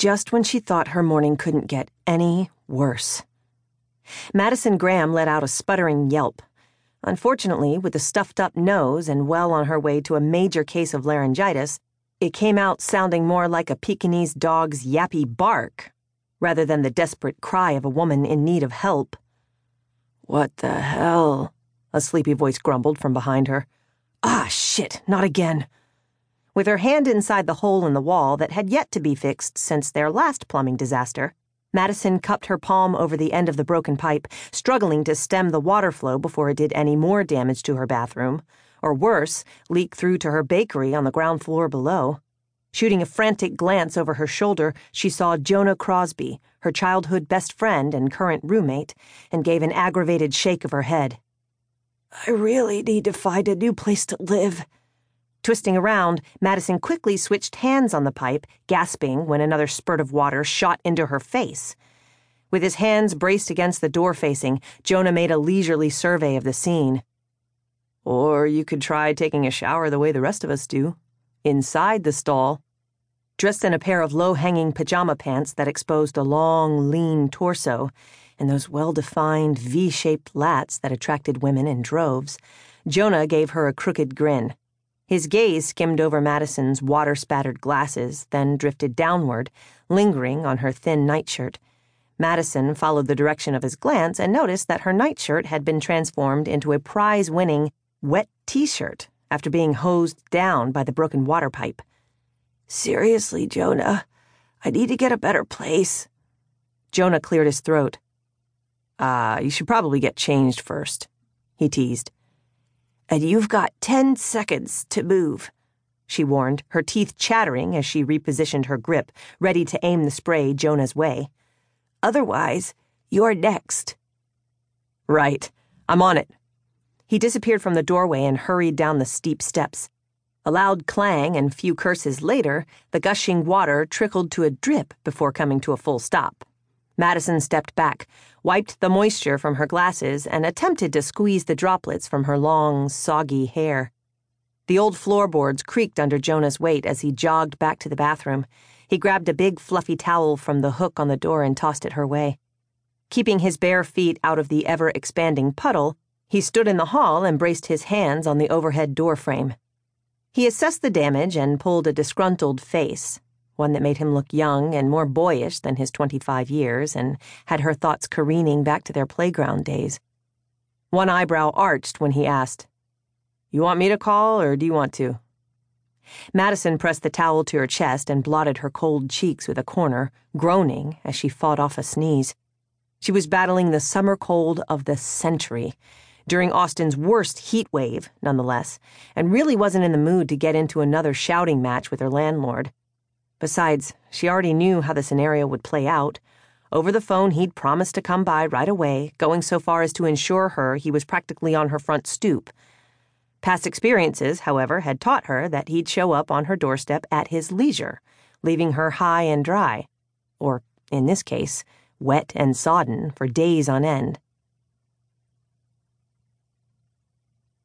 just when she thought her morning couldn't get any worse. Madison Graham let out a sputtering yelp. Unfortunately, with a stuffed up nose and well on her way to a major case of laryngitis, it came out sounding more like a Pekingese dog's yappy bark rather than the desperate cry of a woman in need of help. What the hell? A sleepy voice grumbled from behind her. Ah, shit, not again. With her hand inside the hole in the wall that had yet to be fixed since their last plumbing disaster, Madison cupped her palm over the end of the broken pipe, struggling to stem the water flow before it did any more damage to her bathroom, or worse, leak through to her bakery on the ground floor below. Shooting a frantic glance over her shoulder, she saw Jonah Crosby, her childhood best friend and current roommate, and gave an aggravated shake of her head. I really need to find a new place to live. Twisting around, Madison quickly switched hands on the pipe, gasping when another spurt of water shot into her face. With his hands braced against the door facing, Jonah made a leisurely survey of the scene. Or you could try taking a shower the way the rest of us do, inside the stall. Dressed in a pair of low hanging pajama pants that exposed a long, lean torso and those well defined V shaped lats that attracted women in droves, Jonah gave her a crooked grin. His gaze skimmed over Madison's water spattered glasses, then drifted downward, lingering on her thin nightshirt. Madison followed the direction of his glance and noticed that her nightshirt had been transformed into a prize winning wet t shirt after being hosed down by the broken water pipe. Seriously, Jonah, I need to get a better place. Jonah cleared his throat. Ah, uh, you should probably get changed first, he teased and you've got ten seconds to move, she warned, her teeth chattering as she repositioned her grip, ready to aim the spray Jonah's way. Otherwise, you're next. Right. I'm on it. He disappeared from the doorway and hurried down the steep steps. A loud clang and few curses later, the gushing water trickled to a drip before coming to a full stop. Madison stepped back, wiped the moisture from her glasses, and attempted to squeeze the droplets from her long, soggy hair. The old floorboards creaked under Jonah's weight as he jogged back to the bathroom. He grabbed a big, fluffy towel from the hook on the door and tossed it her way. Keeping his bare feet out of the ever expanding puddle, he stood in the hall and braced his hands on the overhead door frame. He assessed the damage and pulled a disgruntled face, one that made him look young and more boyish than his 25 years, and had her thoughts careening back to their playground days. One eyebrow arched when he asked, You want me to call, or do you want to? Madison pressed the towel to her chest and blotted her cold cheeks with a corner, groaning as she fought off a sneeze. She was battling the summer cold of the century during Austin's worst heat wave, nonetheless, and really wasn't in the mood to get into another shouting match with her landlord. Besides, she already knew how the scenario would play out. Over the phone, he'd promised to come by right away, going so far as to ensure her he was practically on her front stoop. Past experiences, however, had taught her that he'd show up on her doorstep at his leisure, leaving her high and dry, or, in this case, wet and sodden for days on end.